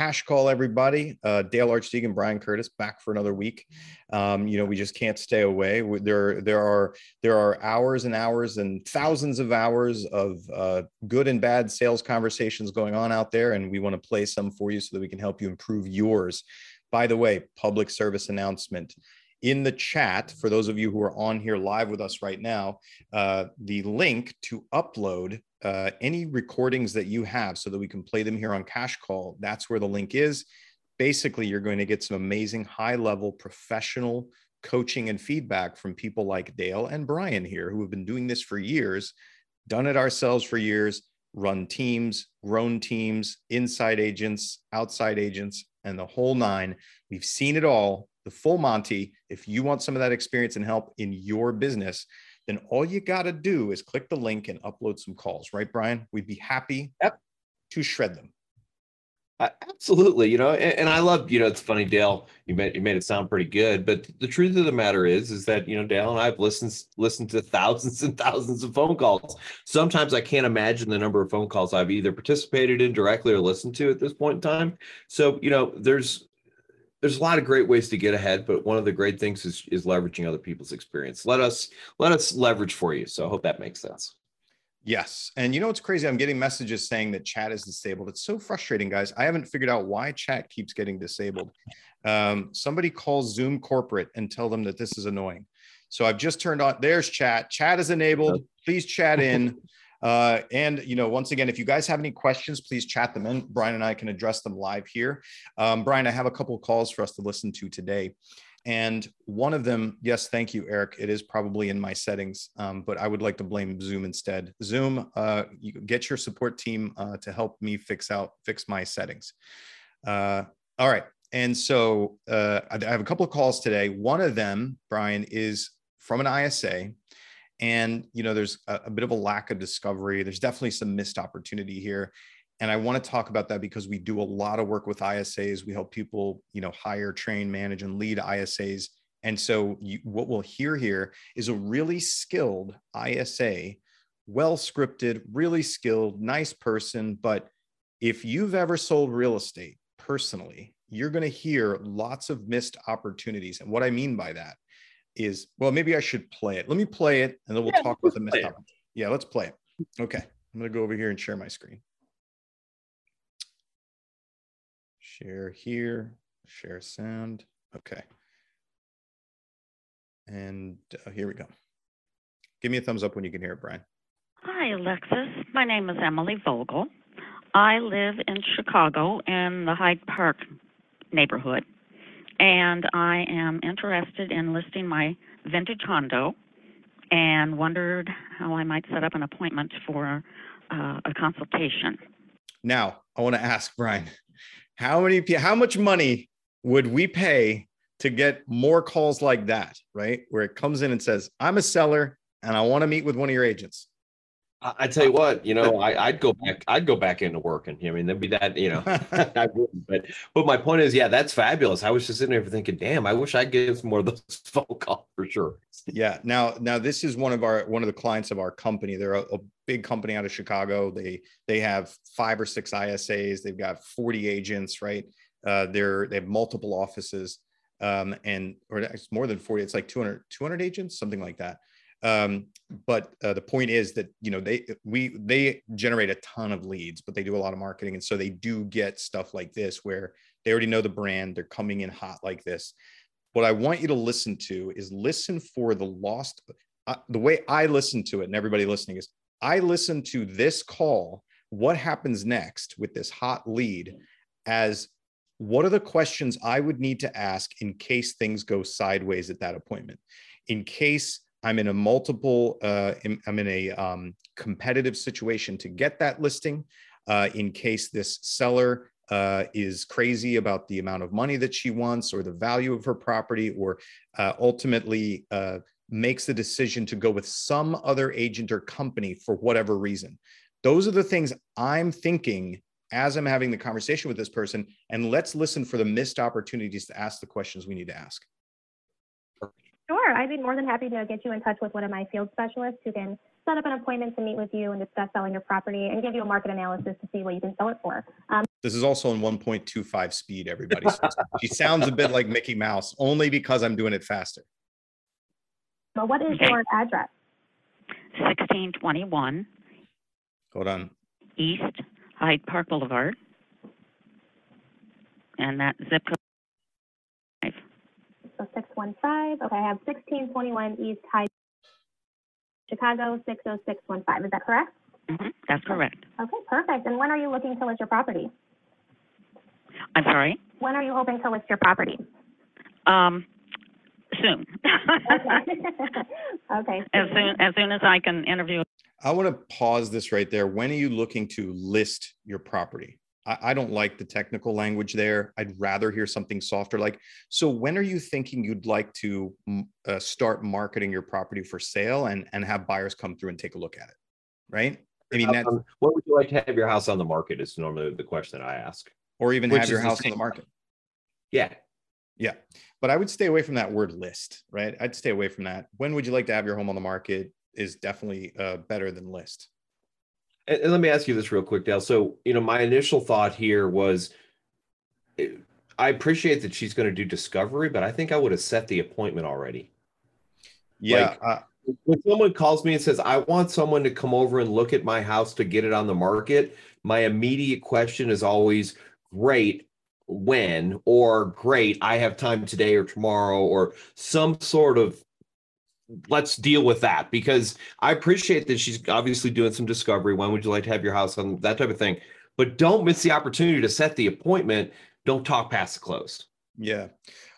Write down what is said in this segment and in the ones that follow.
cash call, everybody. Uh, Dale Archdekin, Brian Curtis, back for another week. Um, you know, we just can't stay away. There, there are there are hours and hours and thousands of hours of uh, good and bad sales conversations going on out there, and we want to play some for you so that we can help you improve yours. By the way, public service announcement in the chat for those of you who are on here live with us right now uh, the link to upload uh, any recordings that you have so that we can play them here on cash call that's where the link is. Basically you're going to get some amazing high level professional coaching and feedback from people like dale and brian here who have been doing this for years done it ourselves for years run teams grown teams inside agents outside agents and the whole nine. We've seen it all the full Monty, if you want some of that experience and help in your business, then all you got to do is click the link and upload some calls, right, Brian? We'd be happy yep. to shred them. Uh, absolutely, you know, and, and, I love, you know, it's funny, Dale. You made you made it sound pretty good, but the truth of the matter is, is that you know, Dale and I've listened listened to thousands and thousands of phone calls. Sometimes I can't imagine the number of phone calls I've either participated in directly or listened to at this point in time. So, you know, there's there's a lot of great ways to get ahead, but one of the great things is is leveraging other people's experience. Let us let us leverage for you. So I hope that makes sense. Yes. And you know what's crazy? I'm getting messages saying that chat is disabled. It's so frustrating, guys. I haven't figured out why chat keeps getting disabled. Um, somebody calls Zoom corporate and tell them that this is annoying. So I've just turned on, there's chat. Chat is enabled. Please chat in. Uh, and you know, once again, if you guys have any questions, please chat them in. Brian and I can address them live here. Um, Brian, I have a couple calls for us to listen to today. And one of them, yes, thank you, Eric. It is probably in my settings, um, but I would like to blame Zoom instead. Zoom, uh, you get your support team uh, to help me fix out fix my settings. Uh, all right, and so uh, I have a couple of calls today. One of them, Brian, is from an ISA and you know there's a, a, bit of a lack of discovery. There's definitely some missed opportunity here. And i want to talk about that because we do a lot of work with isas we help people you know hire train manage and lead isas and so you, what we'll hear here is a really skilled isa well scripted really skilled nice person. But if you've ever sold real estate personally you're going to hear lots of missed opportunities. And what i mean by that is well, maybe I should play it. Let me play it and then we'll yeah, talk about the missed opportunity. Yeah, let's play it. Okay. I'm going to go over here and share my screen. Share here, share sound. Okay. And uh, here we go. Give me a thumbs up when you can hear it, Brian. Hi, Alexis. My name is Emily Vogel. I live in Chicago in the Hyde Park neighborhood and I am interested in listing my vintage condo and wondered how I might set up an appointment for uh, a consultation. Now, I want to ask Brian, how many how much money would we pay to get more calls like that, right? Where it comes in and says, "I'm a seller and I want to meet with one of your agents." I tell you what, you know, I, would go back. I'd go back into working. I mean, there'd be that, you know, I wouldn't. But, but my point is, yeah, that's fabulous. I was just sitting there thinking, damn, I wish I'd get some more of those phone calls for sure. Yeah. Now, now this is one of our one of the clients of our company. They're a, a big company out of Chicago. They they have five or six ISAs. They've got forty agents, right? Uh, they're they have multiple offices, um, and or it's more than forty. It's like 200, 200 agents, something like that. Um, but uh, the point is that you know they we they generate a ton of leads, but they do a lot of marketing, and so they do get stuff like this where they already know the brand, they're coming in hot like this. What I want you to listen to is listen for the lost. Uh, the way I listen to it, and everybody listening is, I listen to this call. What happens next with this hot lead? As what are the questions I would need to ask in case things go sideways at that appointment? In case I'm in a multiple, uh, I'm in a um, competitive situation to get that listing uh, in case this seller uh, is crazy about the amount of money that she wants or the value of her property or uh, ultimately uh, makes the decision to go with some other agent or company for whatever reason. Those are the things I'm thinking as I'm having the conversation with this person. And let's listen for the missed opportunities to ask the questions we need to ask. Sure, I'd be more than happy to get you in touch with one of my field specialists who can set up an appointment to meet with you and discuss selling your property and give you a market analysis to see what you can sell it for. Um, This is also in 1.25 speed, everybody. So she sounds a bit like Mickey Mouse, only because I'm doing it faster. But what is Okay. your address? 1621 Hold on. East Hyde Park Boulevard. And that zip code. So 615. Okay, I have 1621 East Hyde, Chicago 60615. Is that correct? Mhm, That's correct. Okay, perfect. And when are you looking to list your property? I'm sorry. When are you hoping to list your property? Um, soon. Okay. okay. as soon as soon as I can interview. I want to pause this right there. When are you looking to list your property? I, I don't like the technical language there. I'd rather hear something softer. Like, so when are you thinking you'd like to uh, start marketing your property for sale and and have buyers come through and take a look at it? Right. I mean, that, Um, what would you like to have your house on the market? Is normally the question I ask. or even which have your house on the market. Yeah. Yeah. But I would stay away from that word list, right? I'd stay away from that. When would you like to have your home on the market is definitely uh, better than list. And, and let me ask you this real quick, Dale. So, you know, my initial thought here was I appreciate that she's going to do discovery, but I think I would have set the appointment already. Yeah. Like- uh, When someone calls me and says, I want someone to come over and look at my house to get it on the market, my immediate question is always, great, when? Or great, I have time today or tomorrow, or some sort of let's deal with that because I appreciate that she's obviously doing some discovery. When would you like to have your house on that type of thing? But don't miss the opportunity to set the appointment. Don't talk past the close. Yeah,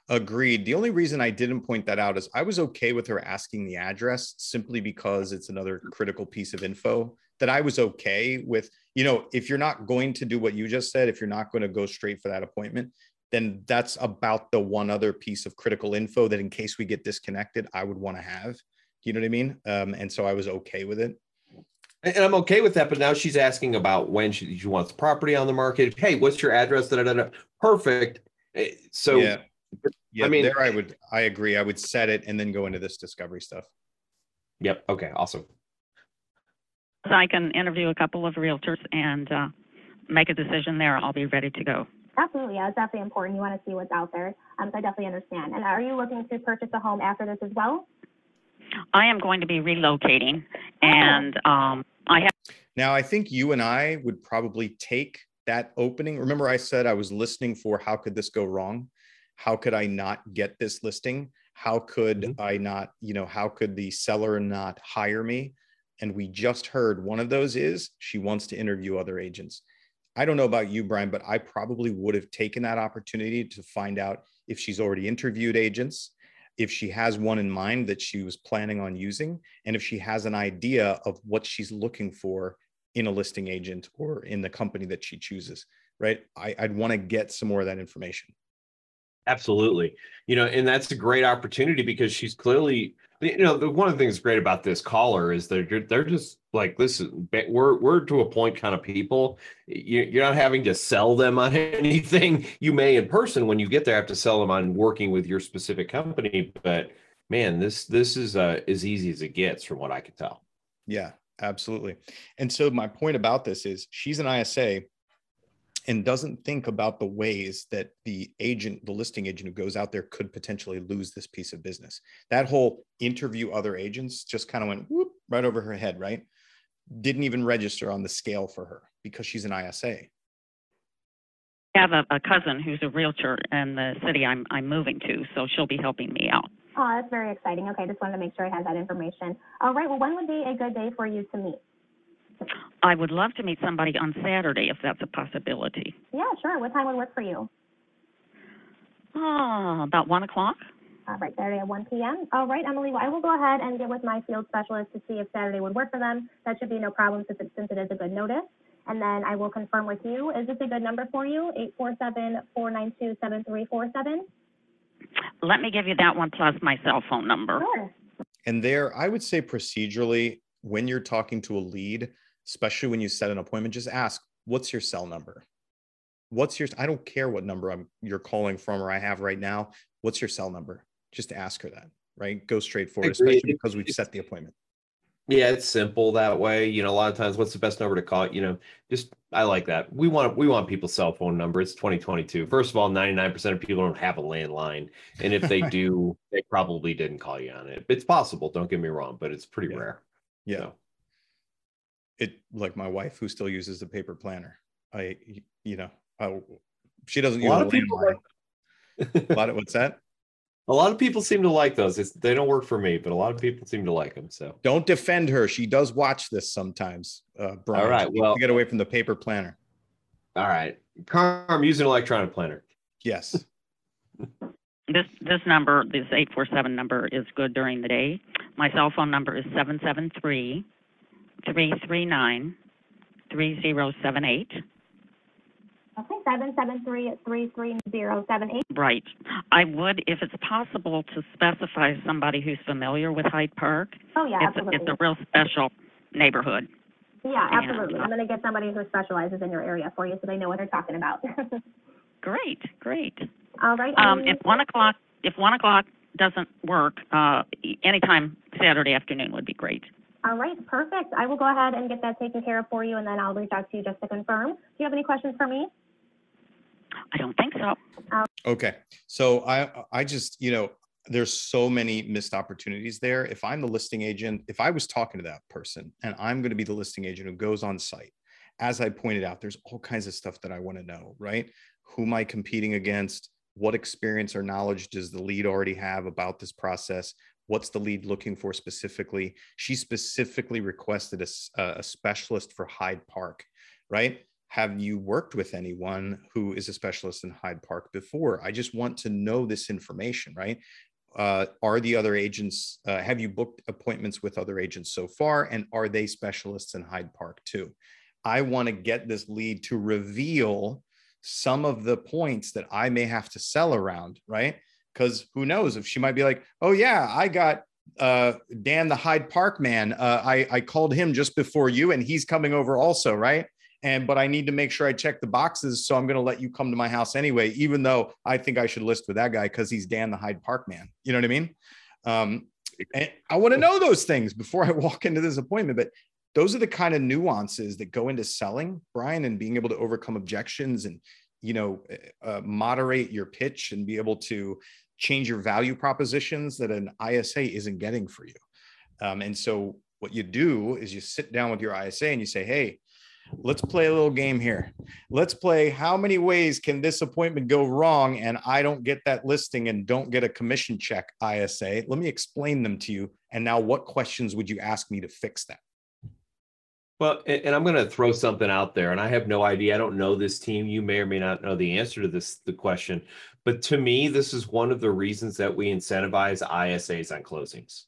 agreed. The only reason I didn't point that out is I was okay with her asking the address simply because it's another critical piece of info that I was okay with. You know, if you're not going to do what you just said, if you're not going to go straight for that appointment, then that's about the one other piece of critical info that in case we get disconnected, I would want to have. You know what I mean? Um, and so I was okay with it. And and I'm okay with that. But now she's asking about when she, she wants the property on the market. Hey, what's your address? Da, da, da, da. Perfect. Eh, So yeah, yeah. I mean- there I would, I agree. I would set it and then go into this discovery stuff. yep. Okay. Awesome. So I can interview a couple of realtors and uh, make a decision there. I'll be ready to go. Absolutely, yeah, it's definitely important. You want to see what's out there. Um, so I definitely understand. And are you looking to purchase a home after this as well? I am going to be relocating, and um, I have. Now, I think you and I would probably take that opening. Remember, I said I was listening for how could this go wrong? How could I not get this listing? How could Mhm. I not, you know, how could the seller not hire me? And we just heard one of those is she wants to interview other agents. I don't know about you, Brian, but I probably would have taken that opportunity to find out if she's already interviewed agents, if she has one in mind that she was planning on using, and if she has an idea of what she's looking for in a listing agent or in the company that she chooses, right? I, I'd want to get some more of that information. Absolutely. You know, and that's a great opportunity because she's clearly, you know, the one of the things great about this caller is they're they're just like, listen, we're we're to a point kind of people. You, you're not having to sell them on anything. You may in person when you get there have to sell them on working with your specific company, but man, this this is uh, as easy as it gets from what I can tell. Yeah, absolutely. And so my point about this is she's an ISA and doesn't think about the ways that the agent, the listing agent who goes out there could potentially lose this piece of business. That whole interview other agents just kind of went whoop, right over her head, right? Didn't even register on the scale for her because she's an ISA. I have a, a cousin who's a realtor in the city I'm I'm moving to, so she'll be helping me out. Oh, that's very exciting. Okay, just wanted to make sure I had that information. All right, well, when would be a good day for you to meet? I would love to meet somebody on Saturday if that's a possibility. Yeah, sure. What time would work for you? Ah, about one o'clock. All right, Saturday at 1 p.m. All right, Emily, well, I will go ahead and get with my field specialist to see if Saturday would work for them. That should be no problem since it, since it is a good notice. And then I will confirm with you. Is this a good number for you? 847-492-7347? Let me give you that one plus my cell phone number. Sure. And there, I would say procedurally, when you're talking to a lead, especially when you set an appointment, just ask, what's your cell number? What's your, I don't care what number I'm, you're calling from or I have right now. What's your cell number? Just ask her that, right? Go straight forward, especially because we've set the appointment. Yeah, it's simple that way. You know, a lot of times, what's the best number to call? You know, just I like that. We want we want people's cell phone number. It's 2022. First of all, 99% of people don't have a landline, and if they do, they probably didn't call you on it. It's possible. Don't get me wrong, but it's pretty Yeah. rare. Yeah. So, It like my wife who still uses the paper planner. I, you know, I, she doesn't a use lot a of people like A lot of what's that? a lot of people seem to like those. It's, they don't work for me, but a lot of people seem to like them. So Don't defend her. She does watch this sometimes. Uh, Brian. right, well- get away from the paper planner. all right, Carm, use an electronic planner. Yes. This this number, this eight four seven number, is good during the day. My cell phone number is seven seven three three three nine three zero seven eight. Okay, seven seven three three three zero seven eight. Right. I would, if it's possible, to specify somebody who's familiar with Hyde Park. Oh, yeah, It's a, absolutely. it's a real special neighborhood. Yeah, absolutely. uh, I'm going to get somebody who specializes in your area for you so they know what they're talking about. Great, great. All right. Um, if one o'clock, if one o'clock doesn't work, uh, anytime Saturday afternoon would be great. All right, perfect. I will go ahead and get that taken care of for you, and then I'll reach out to you just to confirm. Do you have any questions for me? I don't think so. Oh. Okay. So I I just, you know, there's so many missed opportunities there. If I'm the listing agent, if I was talking to that person and I'm going to be the listing agent who goes on site, as I pointed out, there's all kinds of stuff that I want to know, right? Who am I competing against? What experience or knowledge does the lead already have about this process? What's the lead looking for specifically? She specifically requested a specialist for Hyde Park, right? Have you worked with anyone who is a specialist in Hyde Park before? I just want to know this information, right? Uh, are the other agents, uh, have you booked appointments with other agents so far? And are they specialists in Hyde Park too? I want to get this lead to reveal some of the points that I may have to sell around, right? Because who knows if she might be like, oh, yeah, I got uh, Dan the Hyde Park man. Uh, I, I called him just before you and he's coming over also, right? and but I need to make sure I check the boxes. So I'm going to let you come to my house anyway, even though I think I should list with that guy because he's Dan the Hyde Park man. You know what I mean? Um, and I want to know those things before I walk into this appointment. But those are the kind of nuances that go into selling, Brian, and being able to overcome objections and you know uh, moderate your pitch and be able to change your value propositions that an ISA isn't getting for you. Um, and so what you do is you sit down with your ISA and you say, hey let's play a little game here. Let's play how many ways can this appointment go wrong and I don't get that listing and don't get a commission check ISA. Let me explain them to you. And now what questions would you ask me to fix that? Well, and, I'm going to throw something out there, and I have no idea. I don't know this team. You may or may not know the answer to this the question, but to me, this is one of the reasons that we incentivize ISAs on closings.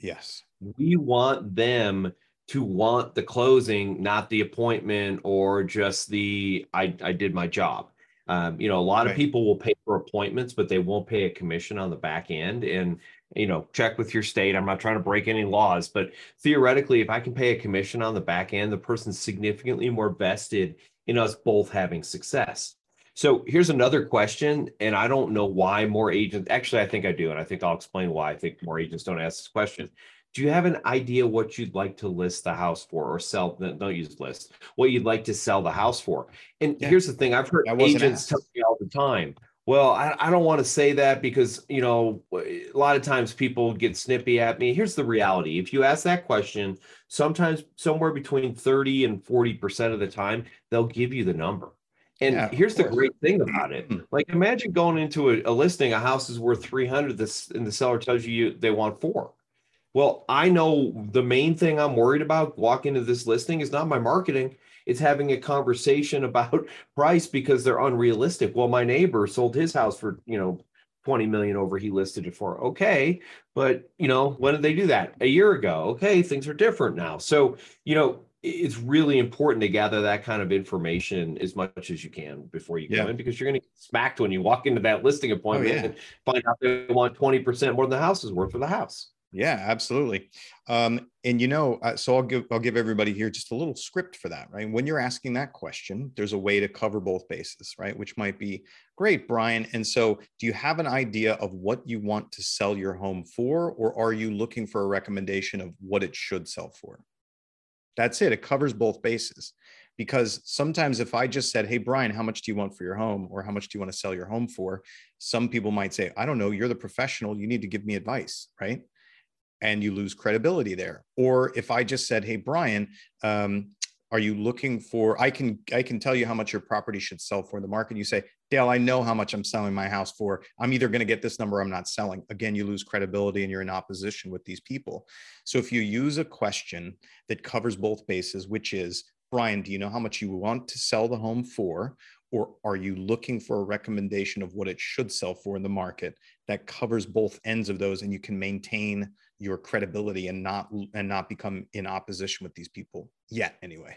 Yes. We want them to want the closing, not the appointment or just the I, I did my job. Um, you know, a lot Right. of people will pay for appointments, but they won't pay a commission on the back end. And you know, check with your state. I'm not trying to break any laws, but theoretically, if I can pay a commission on the back end, the person's significantly more vested in us both having success. So here's another question, and I don't know why more agents. Actually, I think I do, and I think I'll explain why I think more agents don't ask this question. Do you have an idea what you'd like to list the house for, or sell? Don't use list. What you'd like to sell the house for? And Yeah. here's the thing: I've heard agents tell me all the time. Well, I, I don't want to say that because you know a lot of times people get snippy at me. Here's the reality: if you ask that question, sometimes somewhere between thirty and forty percent of the time, they'll give you the number. And Yeah, here's the great thing about it. Mhm. Like imagine going into a, a listing, a house is worth 300 this and the seller tells you they want four. Well, I know the main thing I'm worried about walking into this listing is not my marketing. It's having a conversation about price because they're unrealistic. Well, my neighbor sold his house for, you know, 20 million over he listed it for. Okay. But, you know, when did they do that? A year ago. Okay. Things are different now. So, you know, it's really important to gather that kind of information as much as you can before you go Yeah. in because you're going to get smacked when you walk into that listing appointment yeah. and find out they want 20% more than the house is worth for the house. Yeah, absolutely. Um, and you know, uh, so I'll give I'll give everybody here just a little script for that, right? When you're asking that question, there's a way to cover both bases, right? Which might be great, Brian. And so, do you have an idea of what you want to sell your home for, or are you looking for a recommendation of what it should sell for? That's it. It covers both bases. because sometimes if I just said, Hey, Brian, how much do you want for your home? Or how much do you want to sell your home for? Some people might say, I don't know, you're the professional. You need to give me advice, right? And you lose credibility there. Or if I just said, Hey, Brian, um, are you looking for i can i can tell you how much your property should sell for in the market you say dale i know how much i'm selling my house for. I'm either going to get this number i'm not selling. Again you lose credibility and you're in opposition with these people. So if you use a question that covers both bases which is brian do you know how much you want to sell the home for? Or are you looking for a recommendation of what it should sell for in the market that covers both ends of those and you can maintain your credibility and not and not become in opposition with these people yet anyway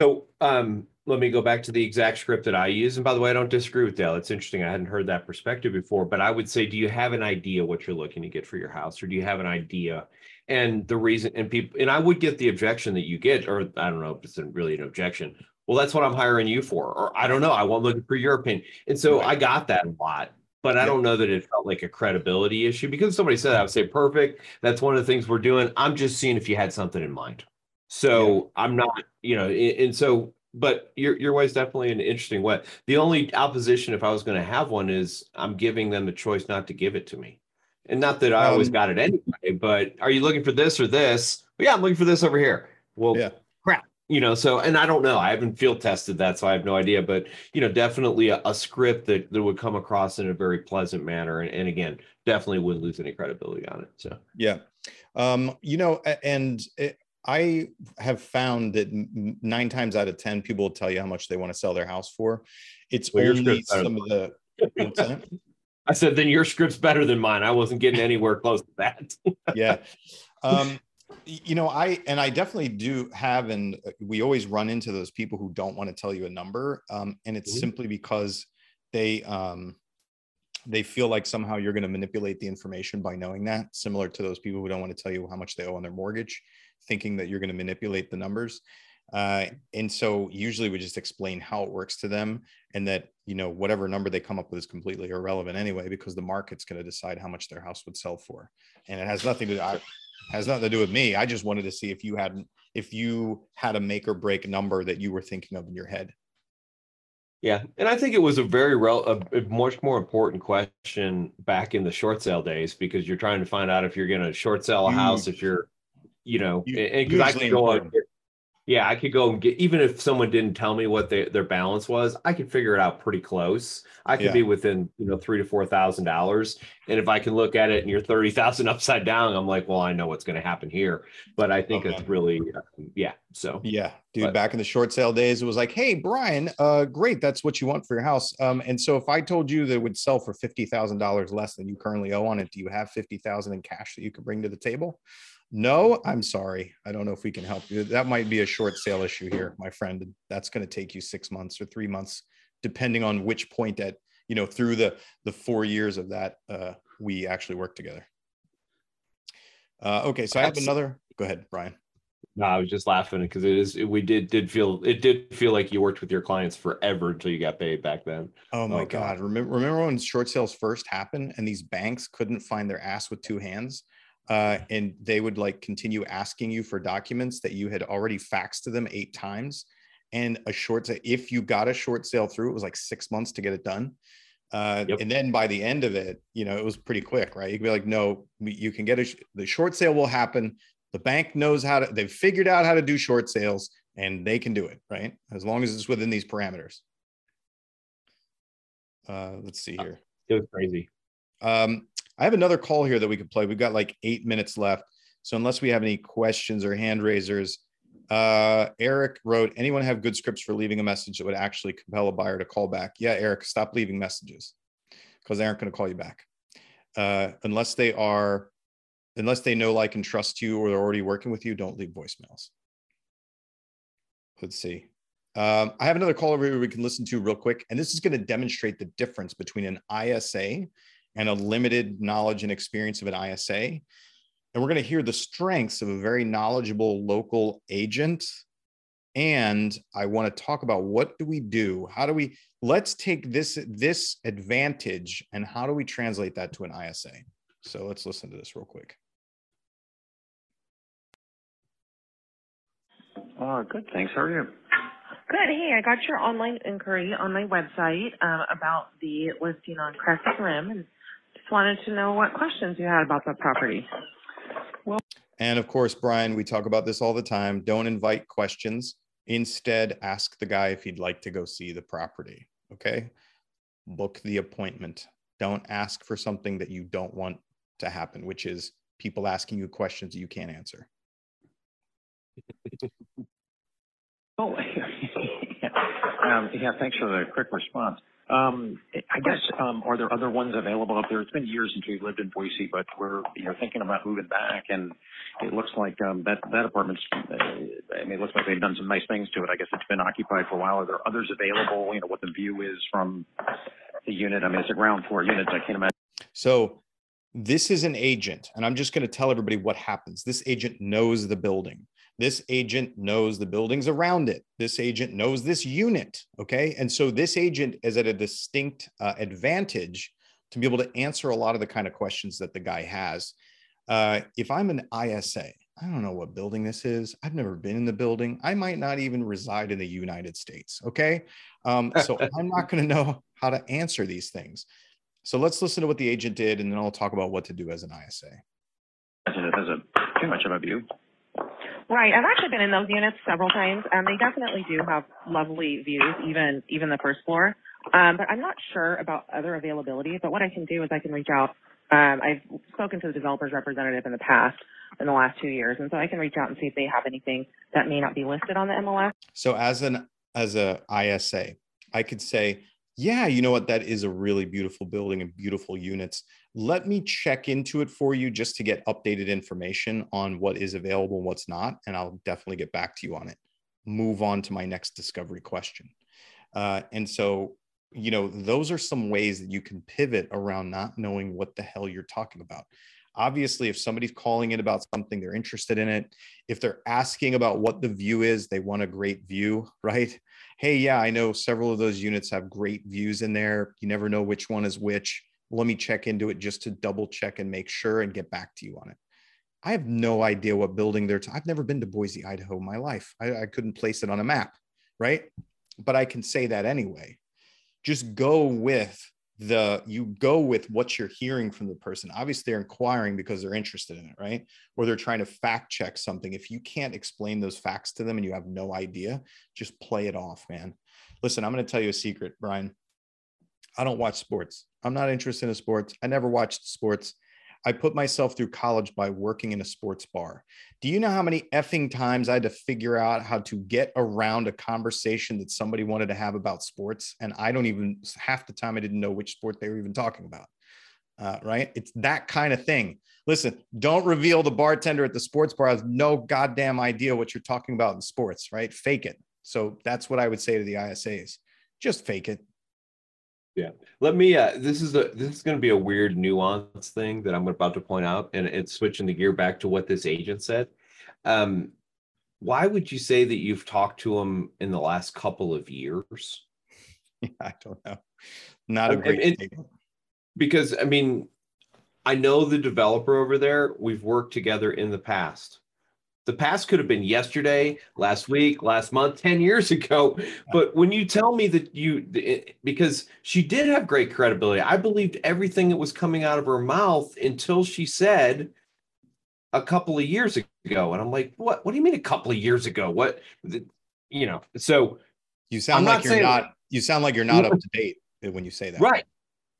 so um, let me go back to the exact script that I use. And by the way, I don't disagree with Dale. It's interesting. I hadn't heard that perspective before, but I would say, do you have an idea what you're looking to get for your house, or do you have an idea? And the reason, and people, and I would get the objection that you get, or I don't know if it's really an objection. Well, that's what I'm hiring you for, or I don't know. I want looking for your opinion. And so right. I got that a lot but I don't know that it felt like a credibility issue because somebody said I would say perfect. That's one of the things we're doing. I'm just seeing if you had something in mind. So yeah. I'm not, you know, and so, but your your way is definitely an interesting way. The only opposition, if I was going to have one, is I'm giving them the choice not to give it to me, and not that I um, always got it anyway. But are you looking for this or this? Well, yeah, I'm looking for this over here. Well, yeah. crap, you know. So, and I don't know. I haven't field tested that, so I have no idea. But you know, definitely a, a script that that would come across in a very pleasant manner, and, and again, definitely wouldn't lose any credibility on it. So, yeah. Um, you know, and it, I have found that nine times out of 10, people will tell you how much they want to sell their house for. It's well, only some of the. I said, then your script's better than mine. I wasn't getting anywhere close to that. yeah. Um, you know, I, and I definitely do have, and we always run into those people who don't want to tell you a number. Um, and it's mm-hmm. simply because they, um, they feel like somehow you're going to manipulate the information by knowing that similar to those people who don't want to tell you how much they owe on their mortgage thinking that you're going to manipulate the numbers. Uh, and so usually we just explain how it works to them and that, you know, whatever number they come up with is completely irrelevant anyway, because the market's going to decide how much their house would sell for. And it has nothing to do, I, has nothing to do with me. I just wanted to see if you hadn't, if you had a make or break number that you were thinking of in your head. Yeah, and I think it was a very rel- a, a much more important question back in the short sale days because you're trying to find out if you're going to short sell a house if you're you know, because I could go and get, yeah, I could go and get even if someone didn't tell me what they, their balance was, I could figure it out pretty close. I could yeah. be within you know three to four thousand dollars, and if I can look at it and you're thirty thousand upside down, I'm like, well, I know what's going to happen here. But I think okay. it's really, uh, yeah. So yeah, dude, but, back in the short sale days, it was like, hey, Brian, uh, great, that's what you want for your house. Um, and so if I told you that it would sell for fifty thousand dollars less than you currently owe on it, do you have fifty thousand in cash that you could bring to the table? No, I'm sorry. I don't know if we can help you. That might be a short sale issue here, my friend. That's going to take you six months or three months, depending on which point at you know through the the four years of that uh, we actually work together. Uh, okay, so I have another. Go ahead, Brian. No, I was just laughing because it is. We did did feel it did feel like you worked with your clients forever until you got paid back then. Oh my oh, god! God. Remember remember when short sales first happened and these banks couldn't find their ass with two hands uh, and they would like continue asking you for documents that you had already faxed to them eight times. And a short sale if you got a short sale through it was like six months to get it done. Uh, yep. and then by the end of it you know it was pretty quick right? You could be like no you can get a the short sale will happen. The bank knows how to they've figured out how to do short sales and they can do it right? As long as it's within these parameters. Uh, let's see here. it was crazy. Um, I have another call here that we could play. We've got like eight minutes left. So unless we have any questions or hand raisers, uh, Eric wrote, anyone have good scripts for leaving a message that would actually compel a buyer to call back? Yeah, Eric, stop leaving messages because they aren't going to call you back. Uh, unless they are, unless they know, like, and trust you or they're already working with you, don't leave voicemails. Let's see. Um, I have another call over here we can listen to real quick. And this is going to demonstrate the difference between an ISA and a limited knowledge and experience of an ISA. And we're going to hear the strengths of a very knowledgeable local agent. And I want to talk about what do we do? How do we let's take this this advantage and how do we translate that to an ISA? So let's listen to this real quick. Uh, good, thanks. How are you? Good. Hey, I got your online inquiry on my website um, about the listing on Crescent Rim, and just wanted to know what questions you had about the property. Well, And of course, Brian, we talk about this all the time. Don't invite questions. Instead, ask the guy if he'd like to go see the property. Okay. Book the appointment. Don't ask for something that you don't want to happen, which is people asking you questions you can't answer. Oh, yeah. Um, yeah, thanks for the quick response. Um, I guess, um, are there other ones available up there? It's been years since we lived in Boise, but we're, you know, thinking about moving back and it looks like, um, that, that apartment's, uh, I mean, it looks like they've done some nice things to it. I guess it's been occupied for a while. Are there others available? You know, what the view is from the unit? I mean, it's a ground floor unit. I can't imagine. So this is an agent, and I'm just going to tell everybody what happens. This agent knows the building. This agent knows the buildings around it. This agent knows this unit. Okay. And so this agent is at a distinct uh, advantage to be able to answer a lot of the kind of questions that the guy has. Uh, if I'm an ISA, I don't know what building this is. I've never been in the building. I might not even reside in the United States. Okay. Um, so I'm not going to know how to answer these things. So let's listen to what the agent did, and then I'll talk about what to do as an ISA. It has a, too much of a view. Right. I've actually been in those units several times, and they definitely do have lovely views, even even the first floor. Um, but I'm not sure about other availability. But what I can do is I can reach out. Um, I've spoken to the developer's representative in the past, in the last two years, and so I can reach out and see if they have anything that may not be listed on the MLS. So as an as a ISA, I could say, yeah, you know what? That is a really beautiful building and beautiful units. Let me check into it for you just to get updated information on what is available and what's not. And I'll definitely get back to you on it. Move on to my next discovery question. Uh, and so, you know, those are some ways that you can pivot around not knowing what the hell you're talking about. Obviously, if somebody's calling in about something, they're interested in it. If they're asking about what the view is, they want a great view, right? hey, yeah, I know several of those units have great views in there. You never know which one is which. Let me check into it just to double check and make sure and get back to you on it. I have no idea what building they're. I've never been to Boise, Idaho in my life. I, I couldn't place it on a map, right? But I can say that anyway. Just go with the you go with what you're hearing from the person. Obviously they're inquiring because they're interested in it right? Or they're trying to fact check something. If you can't explain those facts to them and you have no idea just play it off man. Listen i'm going to tell you a secret brian. I don't watch sports. I'm not interested in sports. I never watched sports I put myself through college by working in a sports bar. Do you know how many effing times I had to figure out how to get around a conversation that somebody wanted to have about sports? And I don't even, half the time, I didn't know which sport they were even talking about. Uh, right? It's that kind of thing. Listen, don't reveal the bartender at the sports bar has no goddamn idea what you're talking about in sports, right? Fake it. So that's what I would say to the ISAs. Just fake it. Yeah. Let me uh this is a this is going to be a weird nuance thing that I'm about to point out and it's switching the gear back to what this agent said. Um why would you say that you've talked to him in the last couple of years? I don't know. Not a great it, because I mean I know the developer over there. We've worked together in the past. The past could have been yesterday, last week, last month, 10 years ago. But when you tell me that you, because she did have great credibility, I believed everything that was coming out of her mouth until she said a couple of years ago. And I'm like, what? What do you mean a couple of years ago? What, you know, so you sound I'm like you're not, you sound like you're not up to date when you say that. Right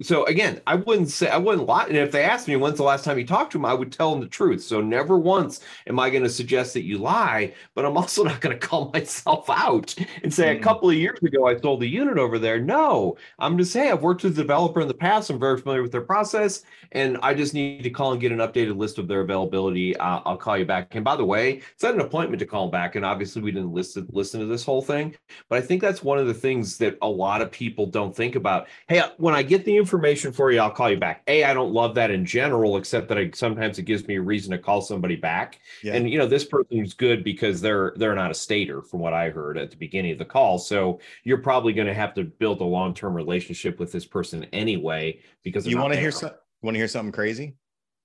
so again, I wouldn't say I wouldn't lie. And if they asked me when's the last time you talked to him, I would tell them the truth. So never once am I going to suggest that you lie, but I'm also not going to call myself out and say mm. a couple of years ago I sold a unit over there. No, I'm just saying I've worked with a developer in the past. I'm very familiar with their process, and I just need to call and get an updated list of their availability. Uh, I'll call you back. And by the way, set an appointment to call back. And obviously, we didn't listen listen to this whole thing, but I think that's one of the things that a lot of people don't think about. Hey, when I get the information information for you, I'll call you back. A, I don't love that in general, except that I sometimes it gives me a reason to call somebody back. Yeah. And you know, this person's good because they're they're not a stater, from what I heard at the beginning of the call. So you're probably going to have to build a long term relationship with this person anyway. Because you want to hear some, want to hear something crazy?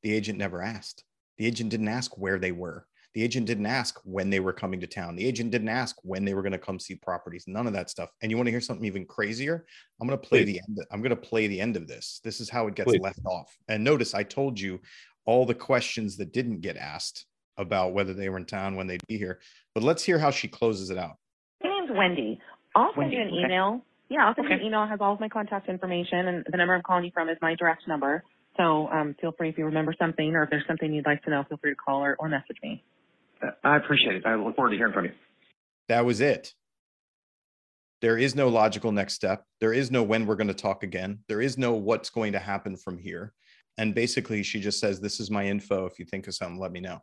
The agent never asked. The agent didn't ask where they were. The agent didn't ask when they were coming to town. The agent didn't ask when they were going to come see properties. None of that stuff. And you want to hear something even crazier? I'm going to play Please. the end. I'm going to play the end of this. This is how it gets Please. left off. And notice I told you all the questions that didn't get asked about whether they were in town when they'd be here. But let's hear how she closes it out. My name's Wendy. I'll send Wendy, you an okay. email. Yeah, I'll send you an email. It has all of my contact information, and the number I'm calling you from is my direct number. So um, feel free if you remember something or if there's something you'd like to know, feel free to call or, or message me. I appreciate it. I look forward to hearing from you. That was it. There is no logical next step. There is no when we're going to talk again. There is no what's going to happen from here. And basically, she just says, This is my info. If you think of something, let me know.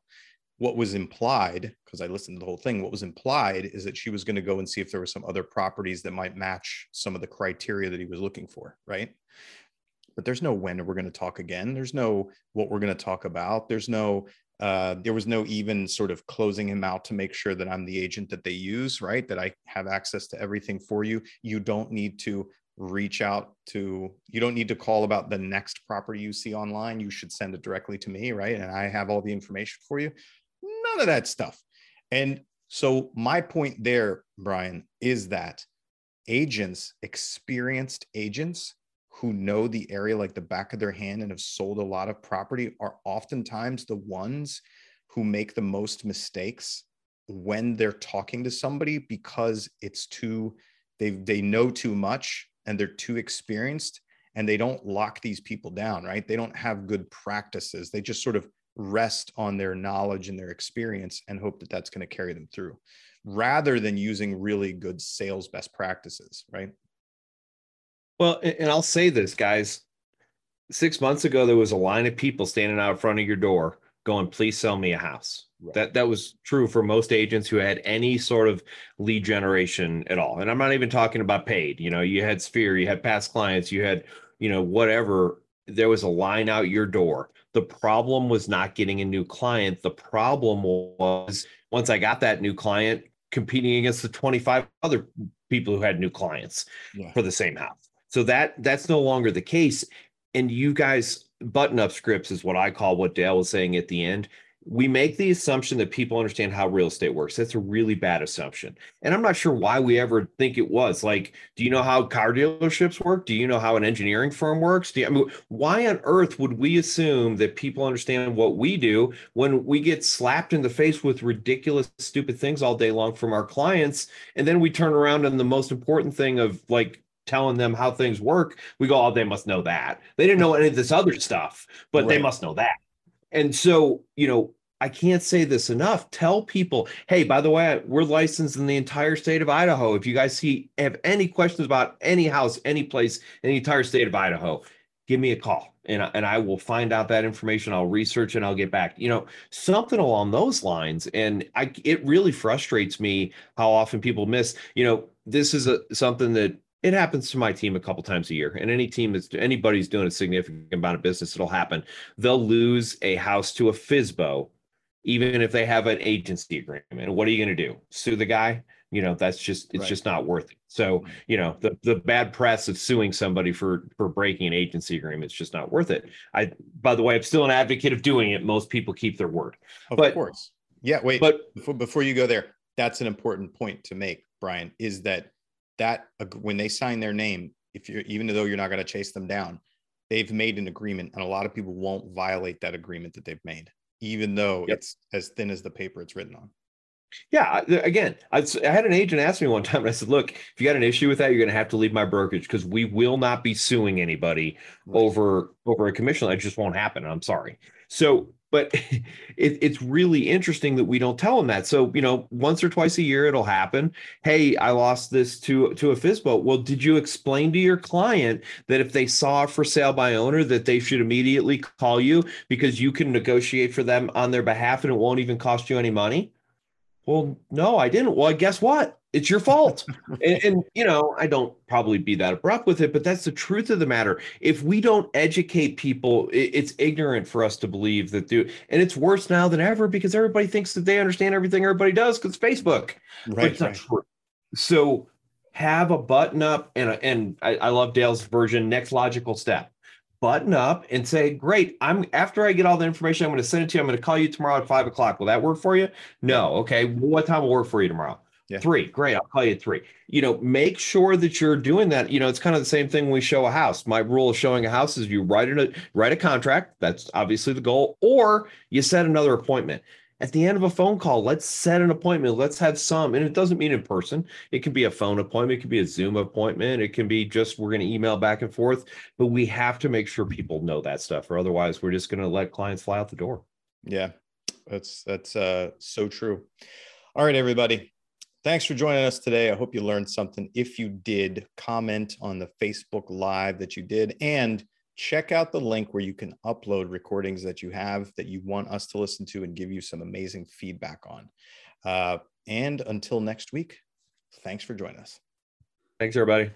What was implied, because I listened to the whole thing, what was implied is that she was going to go and see if there were some other properties that might match some of the criteria that he was looking for, right? But there's no when we're going to talk again. There's no what we're going to talk about. There's no uh, there was no even sort of closing him out to make sure that I'm the agent that they use, right? That I have access to everything for you. You don't need to reach out to, you don't need to call about the next property you see online. You should send it directly to me, right? And I have all the information for you. None of that stuff. And so my point there, Brian, is that agents, experienced agents, who know the area like the back of their hand and have sold a lot of property are oftentimes the ones who make the most mistakes when they're talking to somebody because it's too they they know too much and they're too experienced and they don't lock these people down right? They don't have good practices. They just sort of rest on their knowledge and their experience and hope that that's going to carry them through rather than using really good sales best practices right Well, and I'll say this, guys. Six months ago, there was a line of people standing out in front of your door going, please sell me a house. Right. That that was true for most agents who had any sort of lead generation at all. And I'm not even talking about paid. You know, you had Sphere, you had past clients, you had, you know, whatever. There was a line out your door. The problem was not getting a new client. The problem was once I got that new client, competing against the 25 other people who had new clients yeah for the same house. So that that's no longer the case. And you guys button up scripts is what I call what Dale was saying at the end. We make the assumption that people understand how real estate works. That's a really bad assumption. And I'm not sure why we ever think it was. Like, do you know how car dealerships work? Do you know how an engineering firm works? Do you, I mean, why on earth would we assume that people understand what we do when we get slapped in the face with ridiculous, stupid things all day long from our clients? And then we turn around and the most important thing of like telling them how things work, we go, oh, they must know that. They didn't know any of this other stuff, but they must know that. And so, you know, I can't say this enough. Tell people, hey, by the way, we're licensed in the entire state of Idaho. If you guys see have any questions about any house, any place in the entire state of Idaho, give me a call and I, and I will find out that information. I'll research and I'll get back. You know, something along those lines. And I it really frustrates me how often people miss. You know, this is a something that it happens to my team a couple times a year and any team that's anybody's doing a significant amount of business it'll happen. They'll lose a house to a fisbo even if they have an agency agreement. What are you going to do? Sue the guy? You know that's just it's Right. just not worth it. So mm-hmm. you know the the bad press of suing somebody for for breaking an agency agreement is just not worth it. I by the way i'm still an advocate of doing it. Most people keep their word. Of But- course. Yeah, wait. but before before you go there, that's an important point to make, Brian, is that that when they sign their name, if you're even though you're not going to chase them down, they've made an agreement, and a lot of people won't violate that agreement that they've made, even though Yep. it's as thin as the paper it's written on. Yeah, again, I had an agent ask me one time, and I said, "Look, if you got an issue with that, you're going to have to leave my brokerage because we will not be suing anybody Right. over over a commission. That just won't happen. I'm sorry." So, but it, it's really interesting that we don't tell them that. So, you know, once or twice a year, it'll happen. Hey, I lost this to to a FISBO. Well, did you explain to your client that if they saw for sale by owner, that they should immediately call you because you can negotiate for them on their behalf, and it won't even cost you any money? Well, no, I didn't. Well, guess what? It's your fault. and, and, you know, I don't probably be that abrupt with it, but that's the truth of the matter. If we don't educate people, it, it's ignorant for us to believe that do. And it's worse now than ever because everybody thinks that they understand everything everybody does because Facebook. but Right, it's not true. So have a button up and a, and I, I love Dale's version. Next logical step. button up and say, "Great, I'm after I get all the information, I'm going to send it to you. I'm going to call you tomorrow at five o'clock. Will that work for you? No. Okay. What time will work for you tomorrow? Yeah. Three. Great. I'll call you three. You know, make sure that you're doing that. You know, it's kind of the same thing when we show a house. My rule of showing a house is you write a write a contract. That's obviously the goal, or you set another appointment at the end of a phone call, let's set an appointment. Let's have some, and it doesn't mean in person. It can be a phone appointment, it can be a Zoom appointment, it can be just we're going to email back and forth. But we have to make sure people know that stuff, or otherwise, we're just going to let clients fly out the door. Yeah, that's that's uh, so true. All right, everybody. Thanks for joining us today. I hope you learned something. If you did, comment on the Facebook Live that you did, and check out the link where you can upload recordings that you have that you want us to listen to and give you some amazing feedback on. Uh, and until next week, thanks for joining us. Thanks, everybody.